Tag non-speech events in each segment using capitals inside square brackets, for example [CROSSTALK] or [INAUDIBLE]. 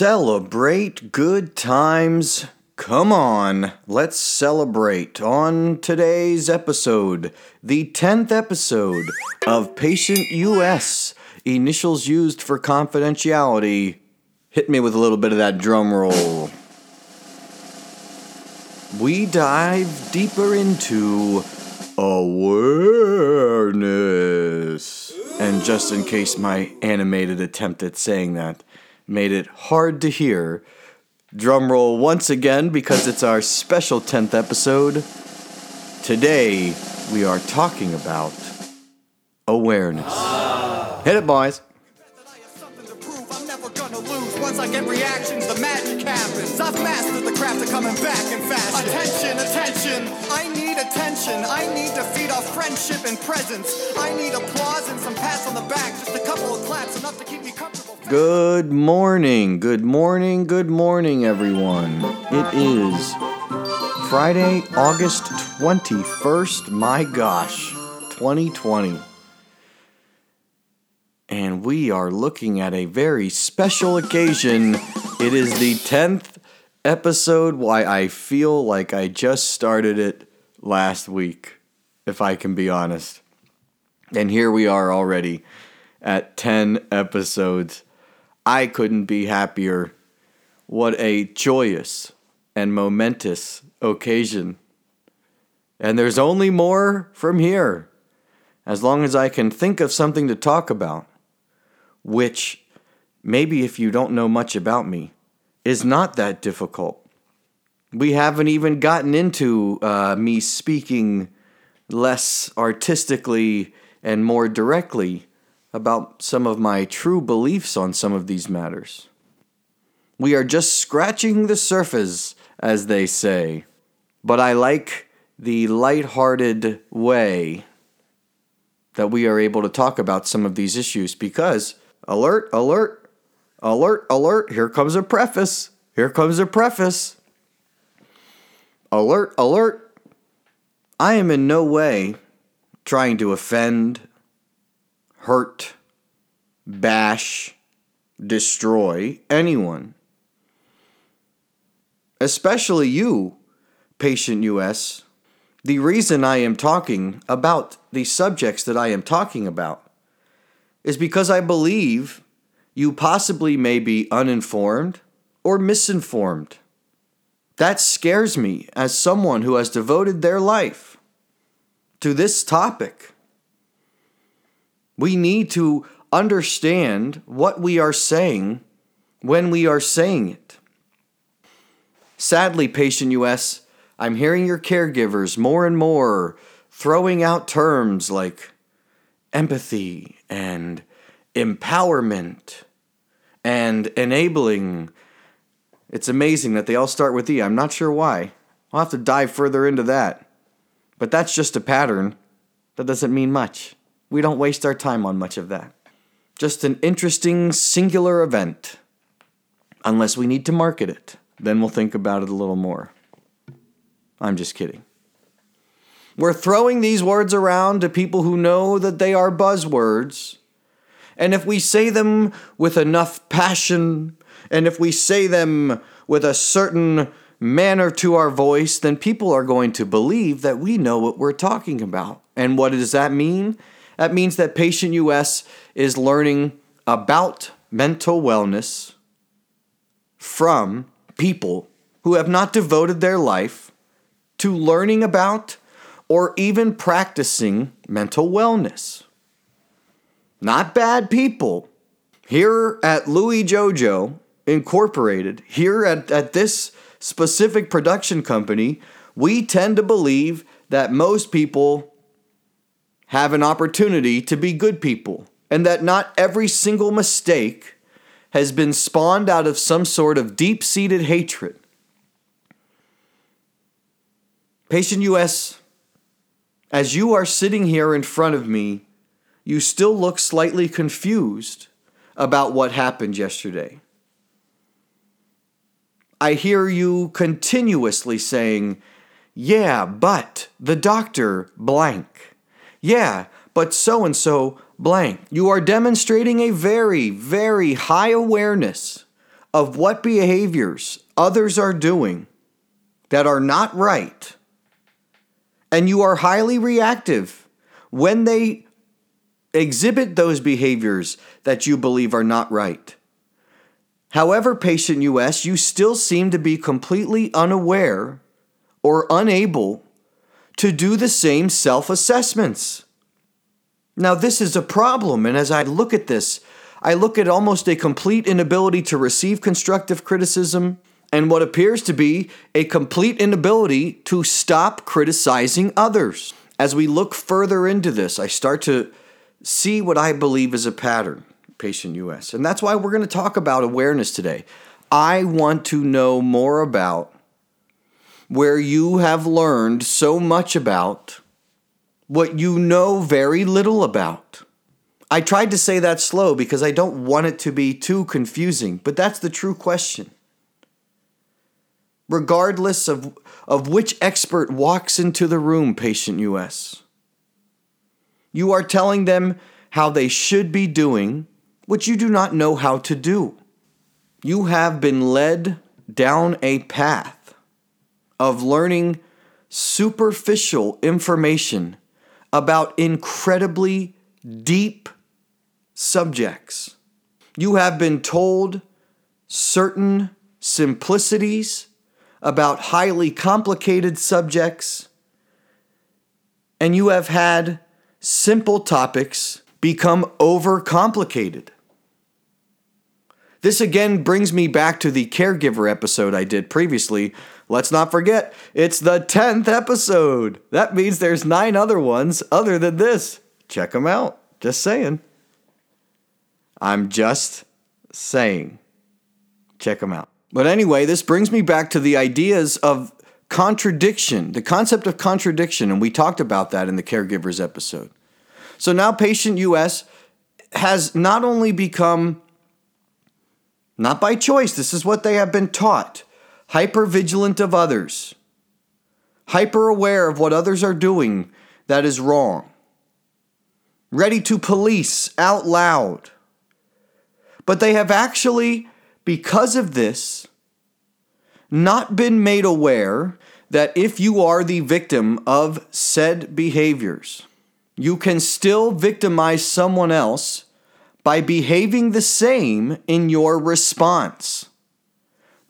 Celebrate good times. Come on, let's celebrate on today's episode, the 10th episode of Patient US, initials used for confidentiality. Hit me with a little bit of that drum roll. We dive deeper into awareness. And just in case my animated attempt at saying that made it hard to hear, drum roll once again because it's our special 10th episode. Today, we are talking about awareness. Hit it, boys. Once I get reactions, the magic happens. I've mastered the craft of coming back in fashion. Attention, attention. I need attention. I need to feed off friendship and presence. I need applause and some pats on the back. Just a couple of claps, enough to keep me comfortable. Good morning, good morning, good morning, everyone. It is Friday, August 21st. My gosh, 2020. And we are looking at a very special occasion. It is the 10th episode. Why I feel like I just started it last week, if I can be honest. And here we are already at 10 episodes. I couldn't be happier. What a joyous and momentous occasion. And there's only more from here, as long as I can think of something to talk about, which, maybe if you don't know much about me, is not that difficult. We haven't even gotten into uh, me speaking less artistically and more directly about some of my true beliefs on some of these matters. We are just scratching the surface, as they say. But I like the light-hearted way that we are able to talk about some of these issues because alert, alert, alert, alert, here comes a preface. Here comes a preface. Alert, alert. I am in no way trying to offend, hurt, bash, destroy anyone. Especially you, Patient US. The reason I am talking about the subjects that I am talking about is because I believe you possibly may be uninformed or misinformed. That scares me as someone who has devoted their life to this topic. We need to understand what we are saying when we are saying it. Sadly, Patient US, I'm hearing your caregivers more and more throwing out terms like empathy and empowerment and enabling. It's amazing that they all start with E. I'm not sure why. I'll have to dive further into that. But that's just a pattern. That doesn't mean much. We don't waste our time on much of that. Just an interesting singular event. Unless we need to market it, then we'll think about it a little more. I'm just kidding. We're throwing these words around to people who know that they are buzzwords. And if we say them with enough passion, and if we say them with a certain manner to our voice, then people are going to believe that we know what we're talking about. And what does that mean? That means that Patient US is learning about mental wellness from people who have not devoted their life to learning about or even practicing mental wellness. Not bad people. Here at Louis Jojo Incorporated, here at, at this specific production company, we tend to believe that most people have an opportunity to be good people, and that not every single mistake has been spawned out of some sort of deep seated hatred. Patient US, as you are sitting here in front of me, you still look slightly confused about what happened yesterday. I hear you continuously saying, Yeah, but the doctor blank. Yeah, but so and so blank. You are demonstrating a very, very high awareness of what behaviors others are doing that are not right, and you are highly reactive when they exhibit those behaviors that you believe are not right. However, patient US, you still seem to be completely unaware or unable to do the same self assessments. Now, this is a problem, and as I look at this, I look at almost a complete inability to receive constructive criticism and what appears to be a complete inability to stop criticizing others. As we look further into this, I start to see what I believe is a pattern, patient US. And that's why we're going to talk about awareness today. I want to know more about where you have learned so much about what you know very little about. I tried to say that slow because I don't want it to be too confusing, but that's the true question. Regardless of, of which expert walks into the room, patient US, you are telling them how they should be doing what you do not know how to do. You have been led down a path of learning superficial information about incredibly deep subjects. You have been told certain simplicities about highly complicated subjects, and you have had simple topics become overcomplicated. This again brings me back to the caregiver episode I did previously. Let's not forget, it's the 10th episode. That means there's nine other ones other than this. Check them out. Just saying. I'm just saying. Check them out. But anyway, this brings me back to the ideas of contradiction, the concept of contradiction, and we talked about that in the caregivers episode. So now patient US has not only become, not by choice, this is what they have been taught, hyper vigilant of others, hyper aware of what others are doing that is wrong, ready to police out loud. But they have actually, because of this, not been made aware that if you are the victim of said behaviors, you can still victimize someone else by behaving the same in your response.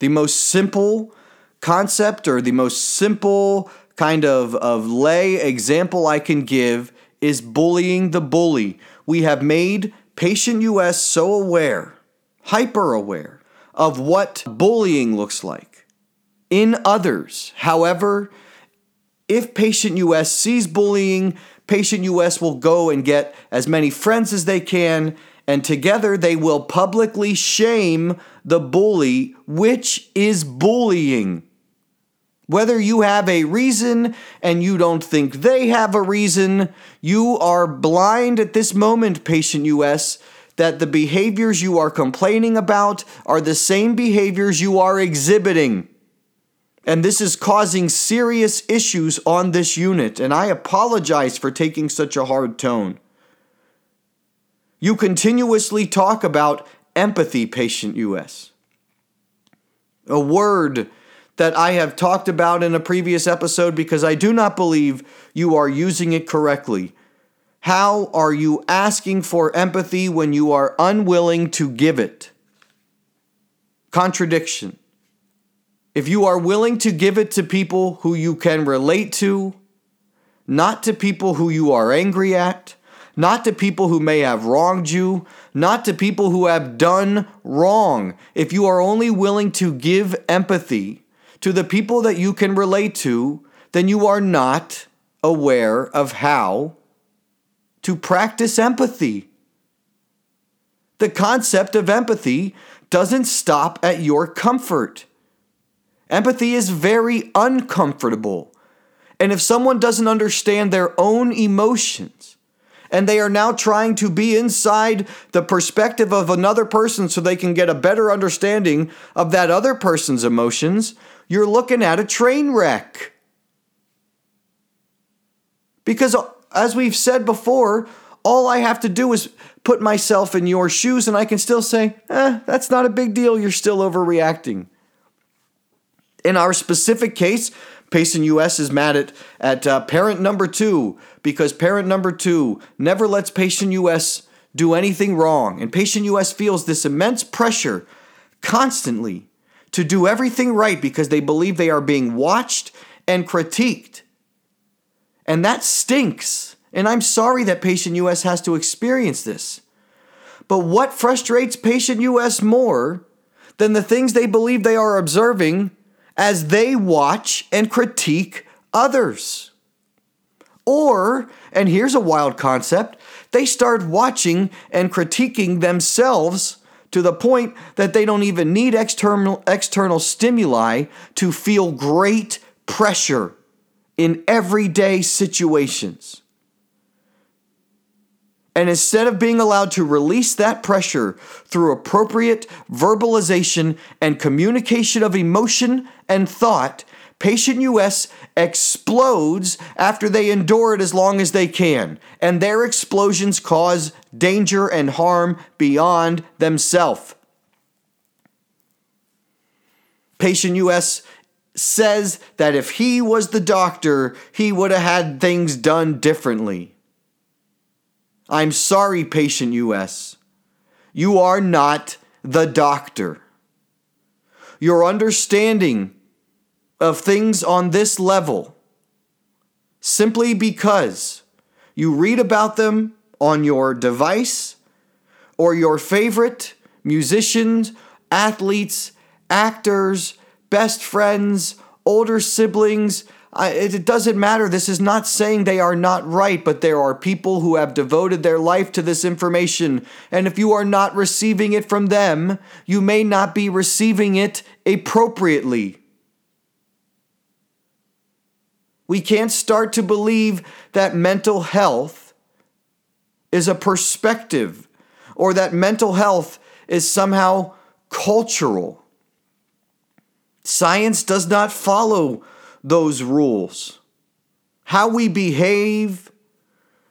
The most simple concept or the most simple kind of, of lay example I can give is bullying the bully. We have made patient US so aware, hyper aware of what bullying looks like in others. However, if patient US sees bullying, patient US will go and get as many friends as they can, and together they will publicly shame the bully, which is bullying. Whether you have a reason and you don't think they have a reason, you are blind at this moment, patient US, that the behaviors you are complaining about are the same behaviors you are exhibiting. And this is causing serious issues on this unit, and I apologize for taking such a hard tone. You continuously talk about empathy, patient US. A word that I have talked about in a previous episode because I do not believe you are using it correctly. How are you asking for empathy when you are unwilling to give it? Contradiction. If you are willing to give it to people who you can relate to, not to people who you are angry at, not to people who may have wronged you, not to people who have done wrong. If you are only willing to give empathy to the people that you can relate to, then you are not aware of how to practice empathy. The concept of empathy doesn't stop at your comfort. Empathy is very uncomfortable. And if someone doesn't understand their own emotions, and they are now trying to be inside the perspective of another person so they can get a better understanding of that other person's emotions, you're looking at a train wreck. Because, as we've said before, all I have to do is put myself in your shoes and I can still say, eh, that's not a big deal. You're still overreacting. In our specific case, Patient US is mad at, at uh, parent number two because parent number two never lets Patient US do anything wrong. And Patient US feels this immense pressure constantly to do everything right because they believe they are being watched and critiqued. And that stinks. And I'm sorry that Patient US has to experience this. But what frustrates Patient US more than the things they believe they are observing as they watch and critique others? Or, and here's a wild concept, they start watching and critiquing themselves to the point that they don't even need external, external stimuli to feel great pressure in everyday situations. And instead of being allowed to release that pressure through appropriate verbalization and communication of emotion and thought, Patient US explodes after they endure it as long as they can, and their explosions cause danger and harm beyond themselves. Patient US says that if he was the doctor, he would have had things done differently. I'm sorry, patient US. You are not the doctor. Your understanding of things on this level, simply because you read about them on your device or your favorite musicians, athletes, actors, best friends, older siblings, I, it doesn't matter. This is not saying they are not right, but there are people who have devoted their life to this information. And if you are not receiving it from them, you may not be receiving it appropriately. We can't start to believe that mental health is a perspective or that mental health is somehow cultural. Science does not follow those rules. How we behave,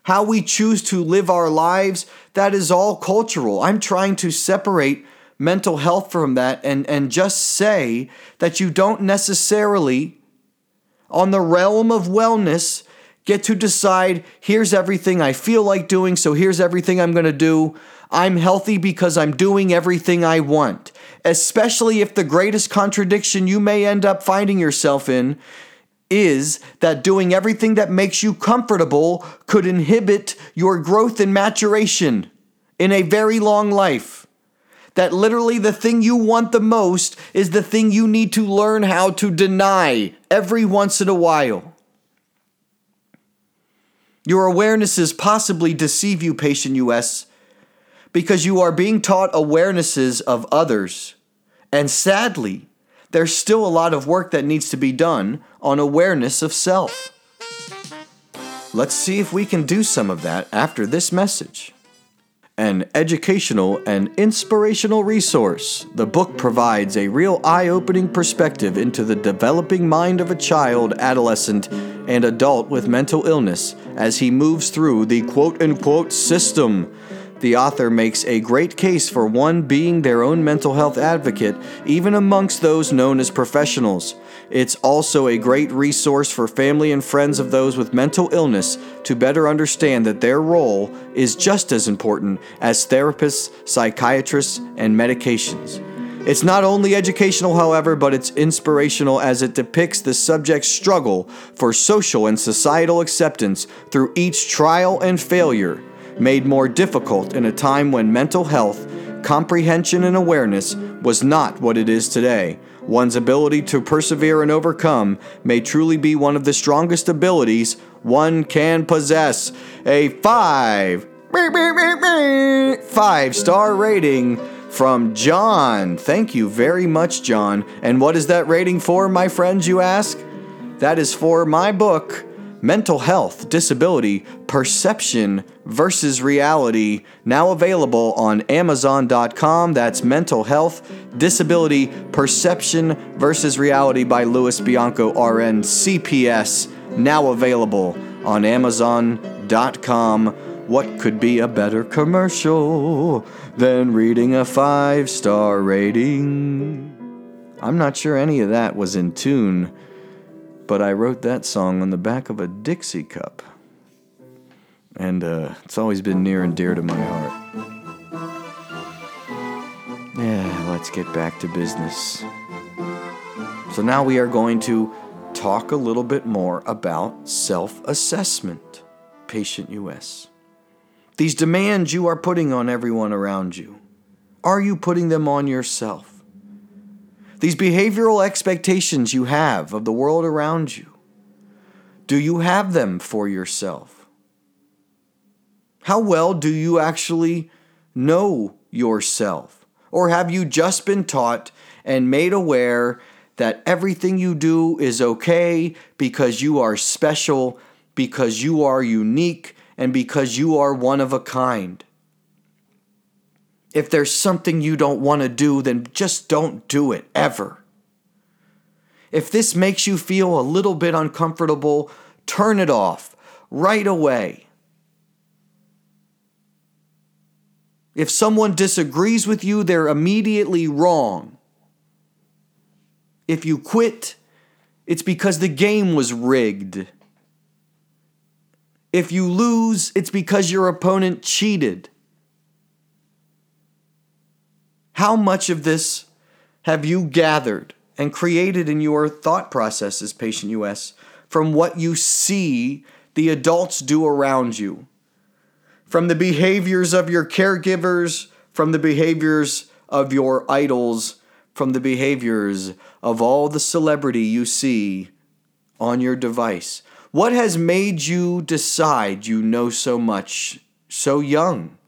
how we choose to live our lives, that is all cultural. I'm trying to separate mental health from that and, and just say that you don't necessarily, on the realm of wellness, get to decide here's everything I feel like doing, so here's everything I'm going to do. I'm healthy because I'm doing everything I want. Especially if the greatest contradiction you may end up finding yourself in is that doing everything that makes you comfortable could inhibit your growth and maturation in a very long life. That literally the thing you want the most is the thing you need to learn how to deny every once in a while. Your awarenesses possibly deceive you, patient US, because you are being taught awarenesses of others. And sadly, there's still a lot of work that needs to be done on awareness of self. Let's see if we can do some of that after this message. An educational and inspirational resource, the book provides a real eye opening perspective into the developing mind of a child, adolescent, and adult with mental illness as he moves through the quote unquote system the author makes a great case for one being their own mental health advocate, even amongst those known as professionals. It's also a great resource for family and friends of those with mental illness to better understand that their role is just as important as therapists, psychiatrists, and medications. It's not only educational, however, but it's inspirational as it depicts the subject's struggle for social and societal acceptance through each trial and failure made more difficult in a time when mental health, comprehension, and awareness was not what it is today. One's ability to persevere and overcome may truly be one of the strongest abilities one can possess. A five, five star rating from John. Thank you very much, John. And what is that rating for, my friends, you ask? That is for my book, Mental Health, Disability, Perception versus Reality, now available on Amazon.com. That's Mental Health, Disability, Perception versus Reality by Louis Bianco, RN, CPS, now available on Amazon.com. What could be a better commercial than reading a five star rating? I'm not sure any of that was in tune, but I wrote that song on the back of a Dixie cup. And uh, it's always been near and dear to my heart. Yeah, let's get back to business. So now we are going to talk a little bit more about self assessment, Patient US. These demands you are putting on everyone around you, are you putting them on yourself? These behavioral expectations you have of the world around you, do you have them for yourself? How well do you actually know yourself? Or have you just been taught and made aware that everything you do is okay because you are special, because you are unique, and because you are one of a kind? If there's something you don't want to do, then just don't do it ever. If this makes you feel a little bit uncomfortable, turn it off right away. If someone disagrees with you, they're immediately wrong. If you quit, it's because the game was rigged. If you lose, it's because your opponent cheated. How much of this have you gathered and created in your thought processes, Patient US, from what you see the adults do around you? from the behaviors of your caregivers, from the behaviors of your idols, from the behaviors of all the celebrity you see on your device? What has made you decide you know so much so young?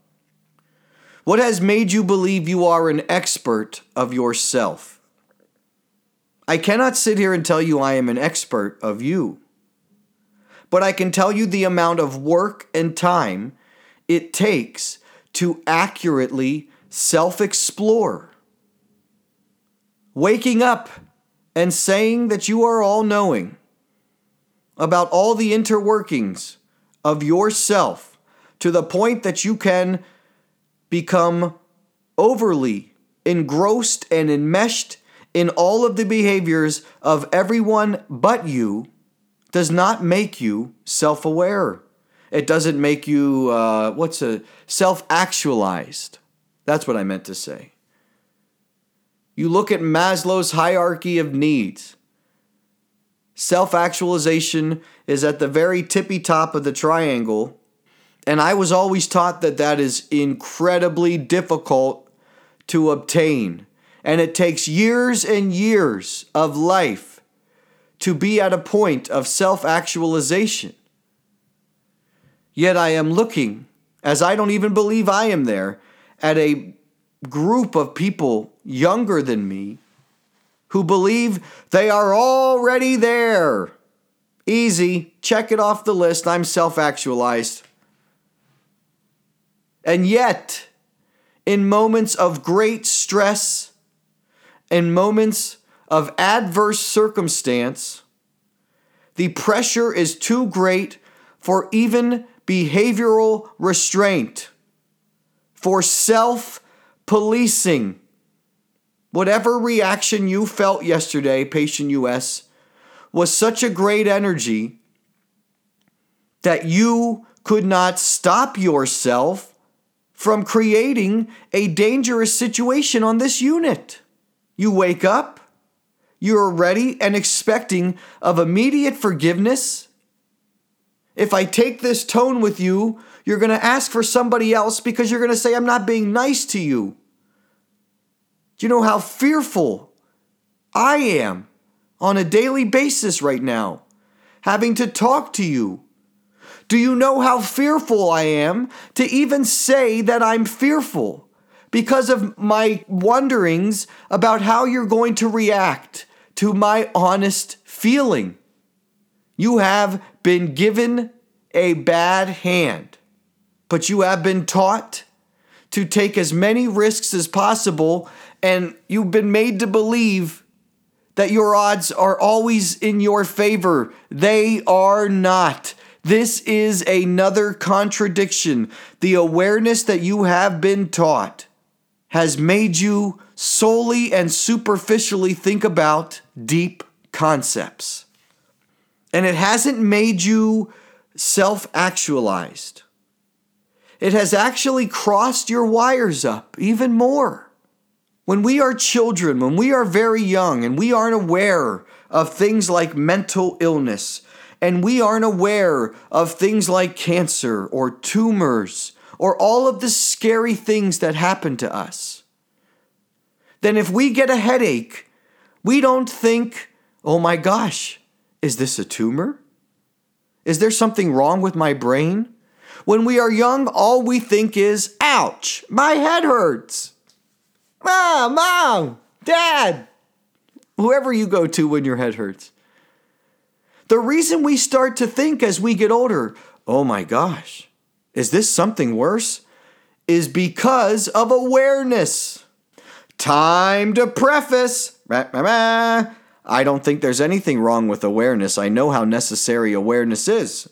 What has made you believe you are an expert of yourself? I cannot sit here and tell you I am an expert of you, but I can tell you the amount of work and time it takes to accurately self explore. Waking up and saying that you are all knowing about all the interworkings of yourself to the point that you can become overly engrossed and enmeshed in all of the behaviors of everyone but you does not make you self aware. It doesn't make you, uh, what's a self actualized. That's what I meant to say. You look at Maslow's hierarchy of needs. Self actualization is at the very tippy top of the triangle. And I was always taught that that is incredibly difficult to obtain. And it takes years and years of life to be at a point of self actualization. Yet I am looking, as I don't even believe I am there, at a group of people younger than me who believe they are already there. Easy, check it off the list. I'm self actualized. And yet, in moments of great stress, in moments of adverse circumstance, the pressure is too great for even behavioral restraint, for self policing. Whatever reaction you felt yesterday, patient US, was such a great energy that you could not stop yourself from creating a dangerous situation on this unit. You wake up, you're ready and expecting of immediate forgiveness if I take this tone with you, you're going to ask for somebody else because you're going to say, I'm not being nice to you. Do you know how fearful I am on a daily basis right now, having to talk to you? Do you know how fearful I am to even say that I'm fearful because of my wonderings about how you're going to react to my honest feeling? You have been given a bad hand, but you have been taught to take as many risks as possible, and you've been made to believe that your odds are always in your favor. They are not. This is another contradiction. The awareness that you have been taught has made you solely and superficially think about deep concepts. And it hasn't made you self actualized. It has actually crossed your wires up even more. When we are children, when we are very young and we aren't aware of things like mental illness, and we aren't aware of things like cancer or tumors or all of the scary things that happen to us, then if we get a headache, we don't think, oh my gosh, is this a tumor? Is there something wrong with my brain? When we are young, all we think is, ouch, my head hurts. Mom, mom, dad, whoever you go to when your head hurts. The reason we start to think as we get older, oh my gosh, is this something worse? Is because of awareness. Time to preface. I don't think there's anything wrong with awareness. I know how necessary awareness is.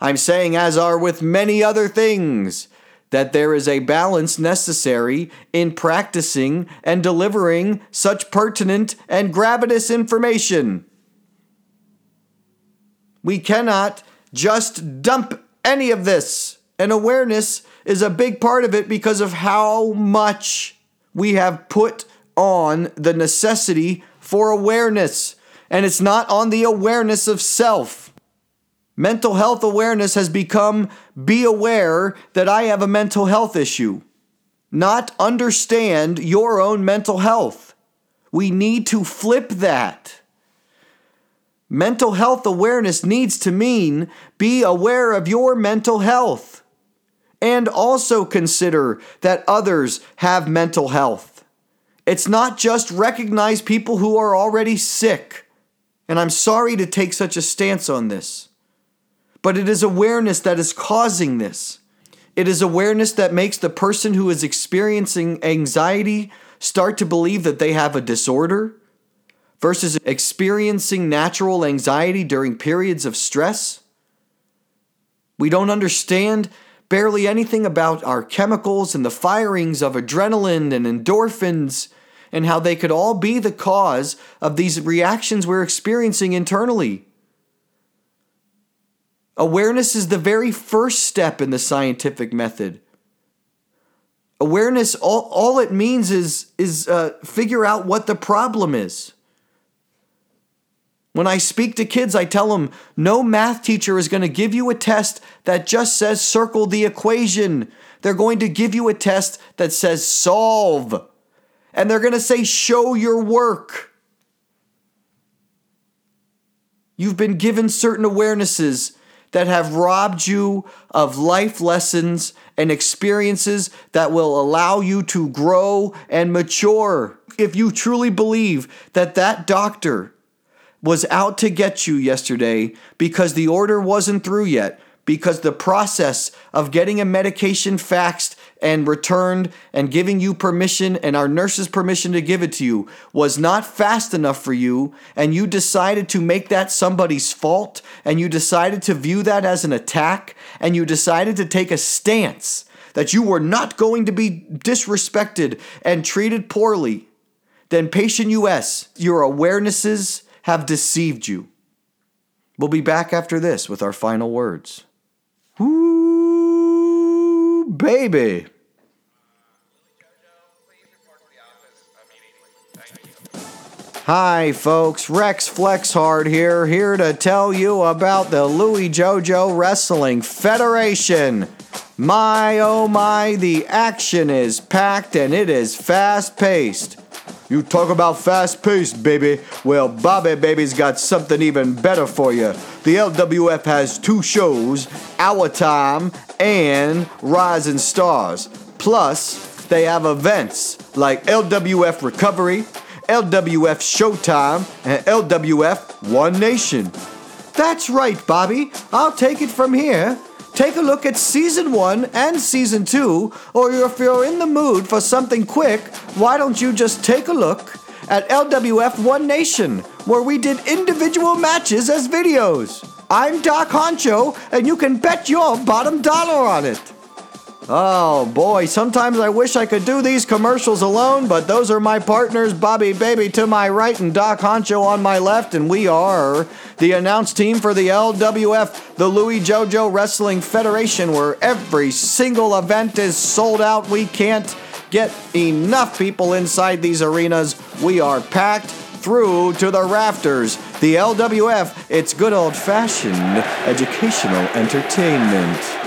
I'm saying, as are with many other things, that there is a balance necessary in practicing and delivering such pertinent and gravitas information. We cannot just dump any of this. And awareness is a big part of it because of how much we have put on the necessity for awareness. And it's not on the awareness of self. Mental health awareness has become be aware that I have a mental health issue, not understand your own mental health. We need to flip that. Mental health awareness needs to mean be aware of your mental health and also consider that others have mental health. It's not just recognize people who are already sick. And I'm sorry to take such a stance on this, but it is awareness that is causing this. It is awareness that makes the person who is experiencing anxiety start to believe that they have a disorder versus experiencing natural anxiety during periods of stress. We don't understand barely anything about our chemicals and the firings of adrenaline and endorphins and how they could all be the cause of these reactions we're experiencing internally. Awareness is the very first step in the scientific method. Awareness, all, all it means is, is uh, figure out what the problem is. When I speak to kids, I tell them no math teacher is going to give you a test that just says circle the equation. They're going to give you a test that says solve. And they're going to say show your work. You've been given certain awarenesses that have robbed you of life lessons and experiences that will allow you to grow and mature. If you truly believe that that doctor was out to get you yesterday because the order wasn't through yet, because the process of getting a medication faxed and returned and giving you permission and our nurse's permission to give it to you was not fast enough for you, and you decided to make that somebody's fault, and you decided to view that as an attack, and you decided to take a stance that you were not going to be disrespected and treated poorly, then Patient US, your awarenesses have deceived you. We'll be back after this with our final words. Ooh, baby. Hi, folks. Rex Flexhard here, here to tell you about the Louis JoJo Wrestling Federation. My oh my, the action is packed and it is fast paced. You talk about fast paced, baby. Well, Bobby Baby's got something even better for you. The LWF has two shows Our Time and Rising Stars. Plus, they have events like LWF Recovery, LWF Showtime, and LWF One Nation. That's right, Bobby. I'll take it from here. Take a look at season one and season two, or if you're in the mood for something quick, why don't you just take a look at LWF One Nation, where we did individual matches as videos? I'm Doc Honcho, and you can bet your bottom dollar on it. Oh boy, sometimes I wish I could do these commercials alone, but those are my partners, Bobby Baby to my right and Doc Honcho on my left, and we are the announced team for the LWF, the Louis JoJo Wrestling Federation, where every single event is sold out. We can't get enough people inside these arenas. We are packed through to the rafters. The LWF, it's good old fashioned educational entertainment.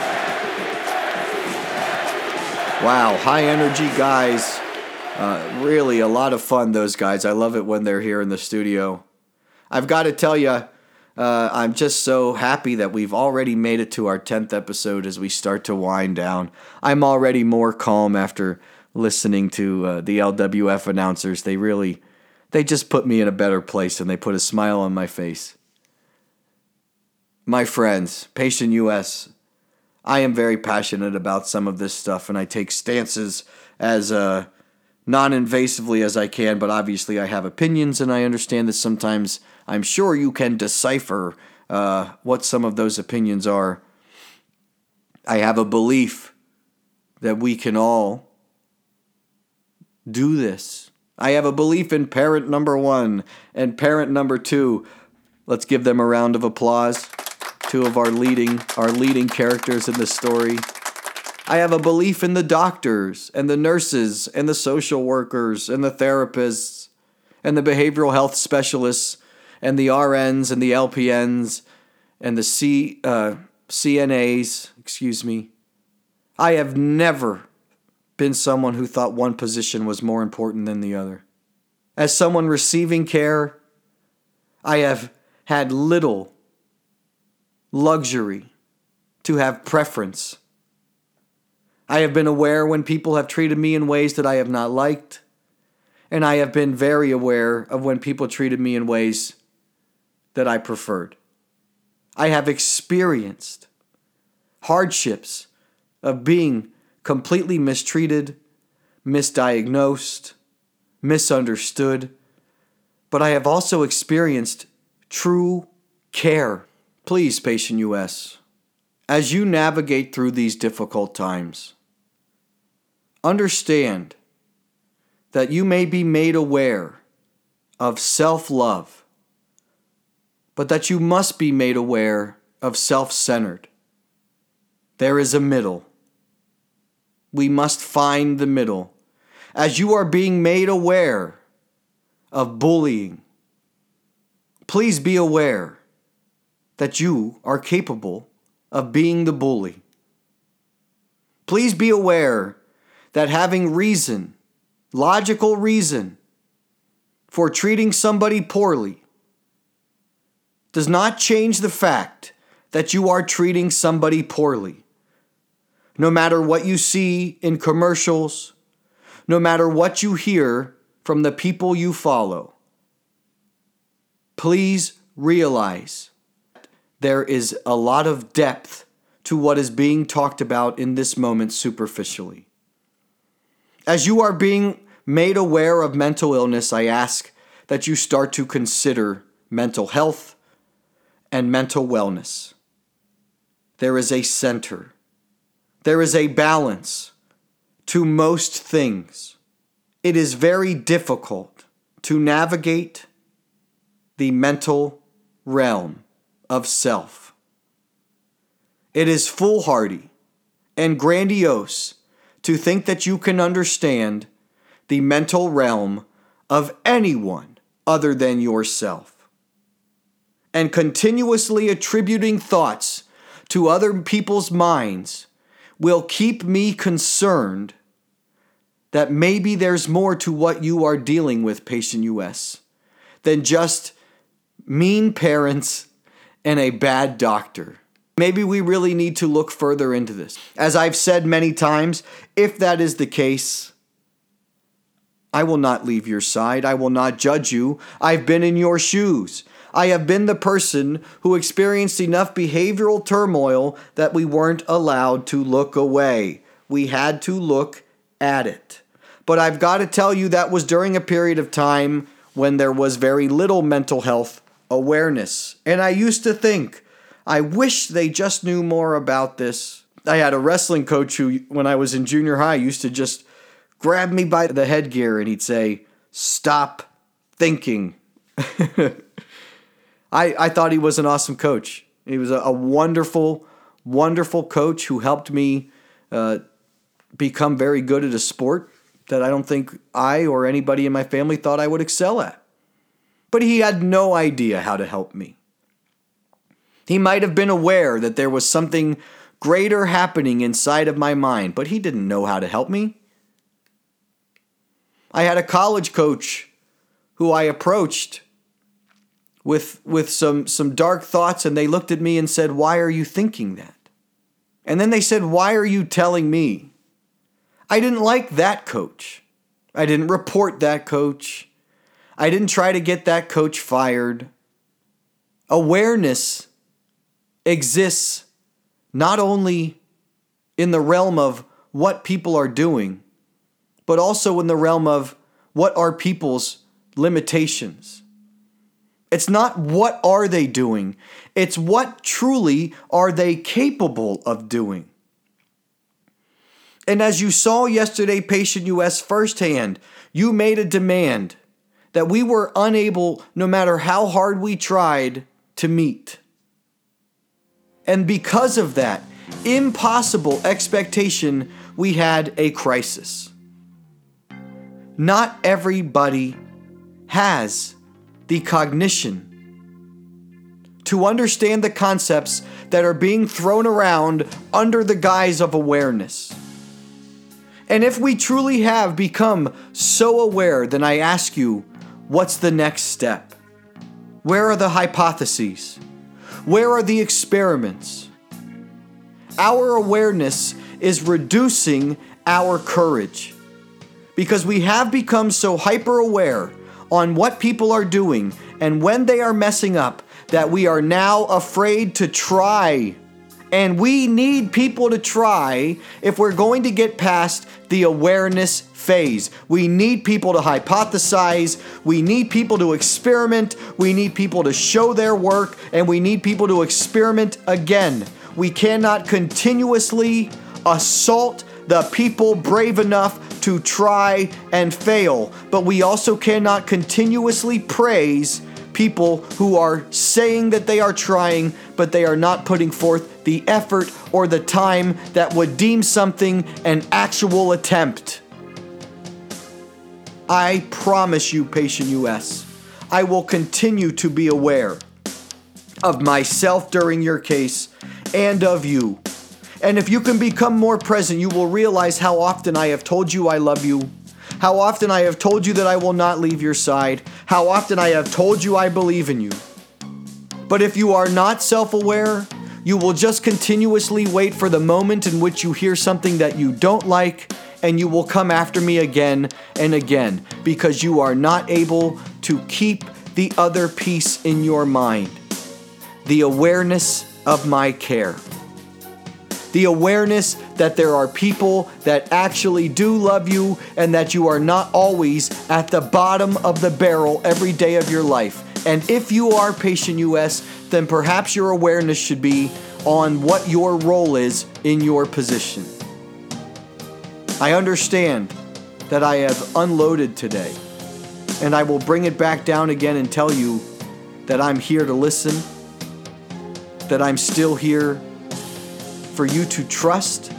Wow, high energy guys. Uh, really a lot of fun, those guys. I love it when they're here in the studio. I've got to tell you, uh, I'm just so happy that we've already made it to our 10th episode as we start to wind down. I'm already more calm after listening to uh, the LWF announcers. They really, they just put me in a better place and they put a smile on my face. My friends, Patient US, I am very passionate about some of this stuff, and I take stances as uh, non invasively as I can, but obviously I have opinions, and I understand that sometimes I'm sure you can decipher uh, what some of those opinions are. I have a belief that we can all do this. I have a belief in parent number one and parent number two. Let's give them a round of applause two of our leading our leading characters in the story. I have a belief in the doctors and the nurses and the social workers and the therapists and the behavioral health specialists and the RNs and the LPNs and the C, uh, CNAs, excuse me. I have never been someone who thought one position was more important than the other. As someone receiving care, I have had little luxury to have preference. I have been aware when people have treated me in ways that I have not liked, and I have been very aware of when people treated me in ways that I preferred. I have experienced hardships of being completely mistreated, misdiagnosed, misunderstood, but I have also experienced true care Please, Patient US, as you navigate through these difficult times, understand that you may be made aware of self love, but that you must be made aware of self centered. There is a middle. We must find the middle. As you are being made aware of bullying, please be aware that you are capable of being the bully. Please be aware that having reason, logical reason, for treating somebody poorly does not change the fact that you are treating somebody poorly. No matter what you see in commercials, no matter what you hear from the people you follow, please realize there is a lot of depth to what is being talked about in this moment superficially. As you are being made aware of mental illness, I ask that you start to consider mental health and mental wellness. There is a center, there is a balance to most things. It is very difficult to navigate the mental realm of self. It is foolhardy and grandiose to think that you can understand the mental realm of anyone other than yourself. And continuously attributing thoughts to other people's minds will keep me concerned that maybe there's more to what you are dealing with, Patient US, than just mean parents and a bad doctor. Maybe we really need to look further into this. As I've said many times, if that is the case, I will not leave your side. I will not judge you. I've been in your shoes. I have been the person who experienced enough behavioral turmoil that we weren't allowed to look away. We had to look at it. But I've got to tell you, that was during a period of time when there was very little mental health awareness. And I used to think I wish they just knew more about this. I had a wrestling coach who, when I was in junior high, used to just grab me by the headgear and he'd say, Stop thinking. [LAUGHS] I, I thought he was an awesome coach. He was a, a wonderful, wonderful coach who helped me uh, become very good at a sport that I don't think I or anybody in my family thought I would excel at. But he had no idea how to help me. He might have been aware that there was something greater happening inside of my mind, but he didn't know how to help me. I had a college coach who I approached with with some some dark thoughts and they looked at me and said, "Why are you thinking that?" And then they said, "Why are you telling me?" I didn't like that coach. I didn't report that coach. I didn't try to get that coach fired. Awareness exists not only in the realm of what people are doing, but also in the realm of what are people's limitations. It's not what are they doing, it's what truly are they capable of doing. And as you saw yesterday, Patient US firsthand, you made a demand that we were unable, no matter how hard we tried, to meet. And because of that impossible expectation, we had a crisis. Not everybody has the cognition to understand the concepts that are being thrown around under the guise of awareness. And if we truly have become so aware, then I ask you, what's the next step? Where are the hypotheses? Where are the experiments? Our awareness is reducing our courage because we have become so hyper aware on what people are doing and when they are messing up that we are now afraid to try and we need people to try if we're going to get past the awareness phase. We need people to hypothesize, we need people to experiment, we need people to show their work, and we need people to experiment again. We cannot continuously assault the people brave enough to try and fail, but we also cannot continuously praise people who are saying that they are trying, but they are not putting forth the effort or the time that would deem something an actual attempt. I promise you, Patient US, I will continue to be aware of myself during your case and of you. And if you can become more present, you will realize how often I have told you I love you how often I have told you that I will not leave your side, how often I have told you I believe in you. But if you are not self aware, you will just continuously wait for the moment in which you hear something that you don't like, and you will come after me again and again because you are not able to keep the other piece in your mind. The awareness of my care the awareness that there are people that actually do love you and that you are not always at the bottom of the barrel every day of your life. And if you are Patient US, then perhaps your awareness should be on what your role is in your position. I understand that I have unloaded today, and I will bring it back down again and tell you that I'm here to listen, that I'm still here for you to trust.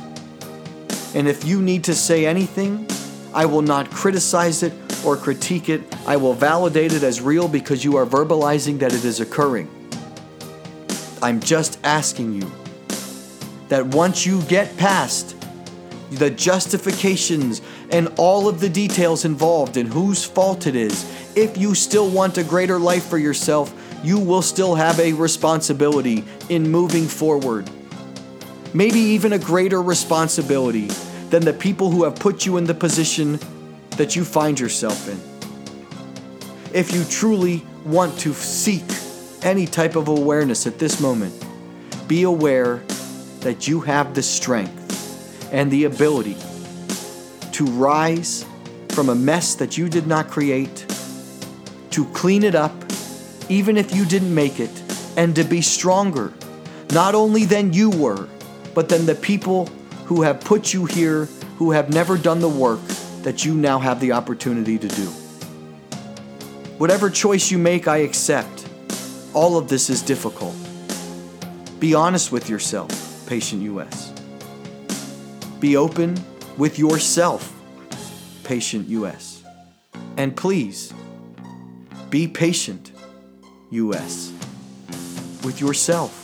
And if you need to say anything, I will not criticize it or critique it. I will validate it as real because you are verbalizing that it is occurring. I'm just asking you that once you get past the justifications and all of the details involved in whose fault it is, if you still want a greater life for yourself, you will still have a responsibility in moving forward maybe even a greater responsibility than the people who have put you in the position that you find yourself in. If you truly want to seek any type of awareness at this moment, be aware that you have the strength and the ability to rise from a mess that you did not create, to clean it up, even if you didn't make it, and to be stronger not only than you were, but than the people who have put you here who have never done the work that you now have the opportunity to do. Whatever choice you make, I accept. All of this is difficult. Be honest with yourself, Patient US. Be open with yourself, Patient US. And please, be patient, US, with yourself.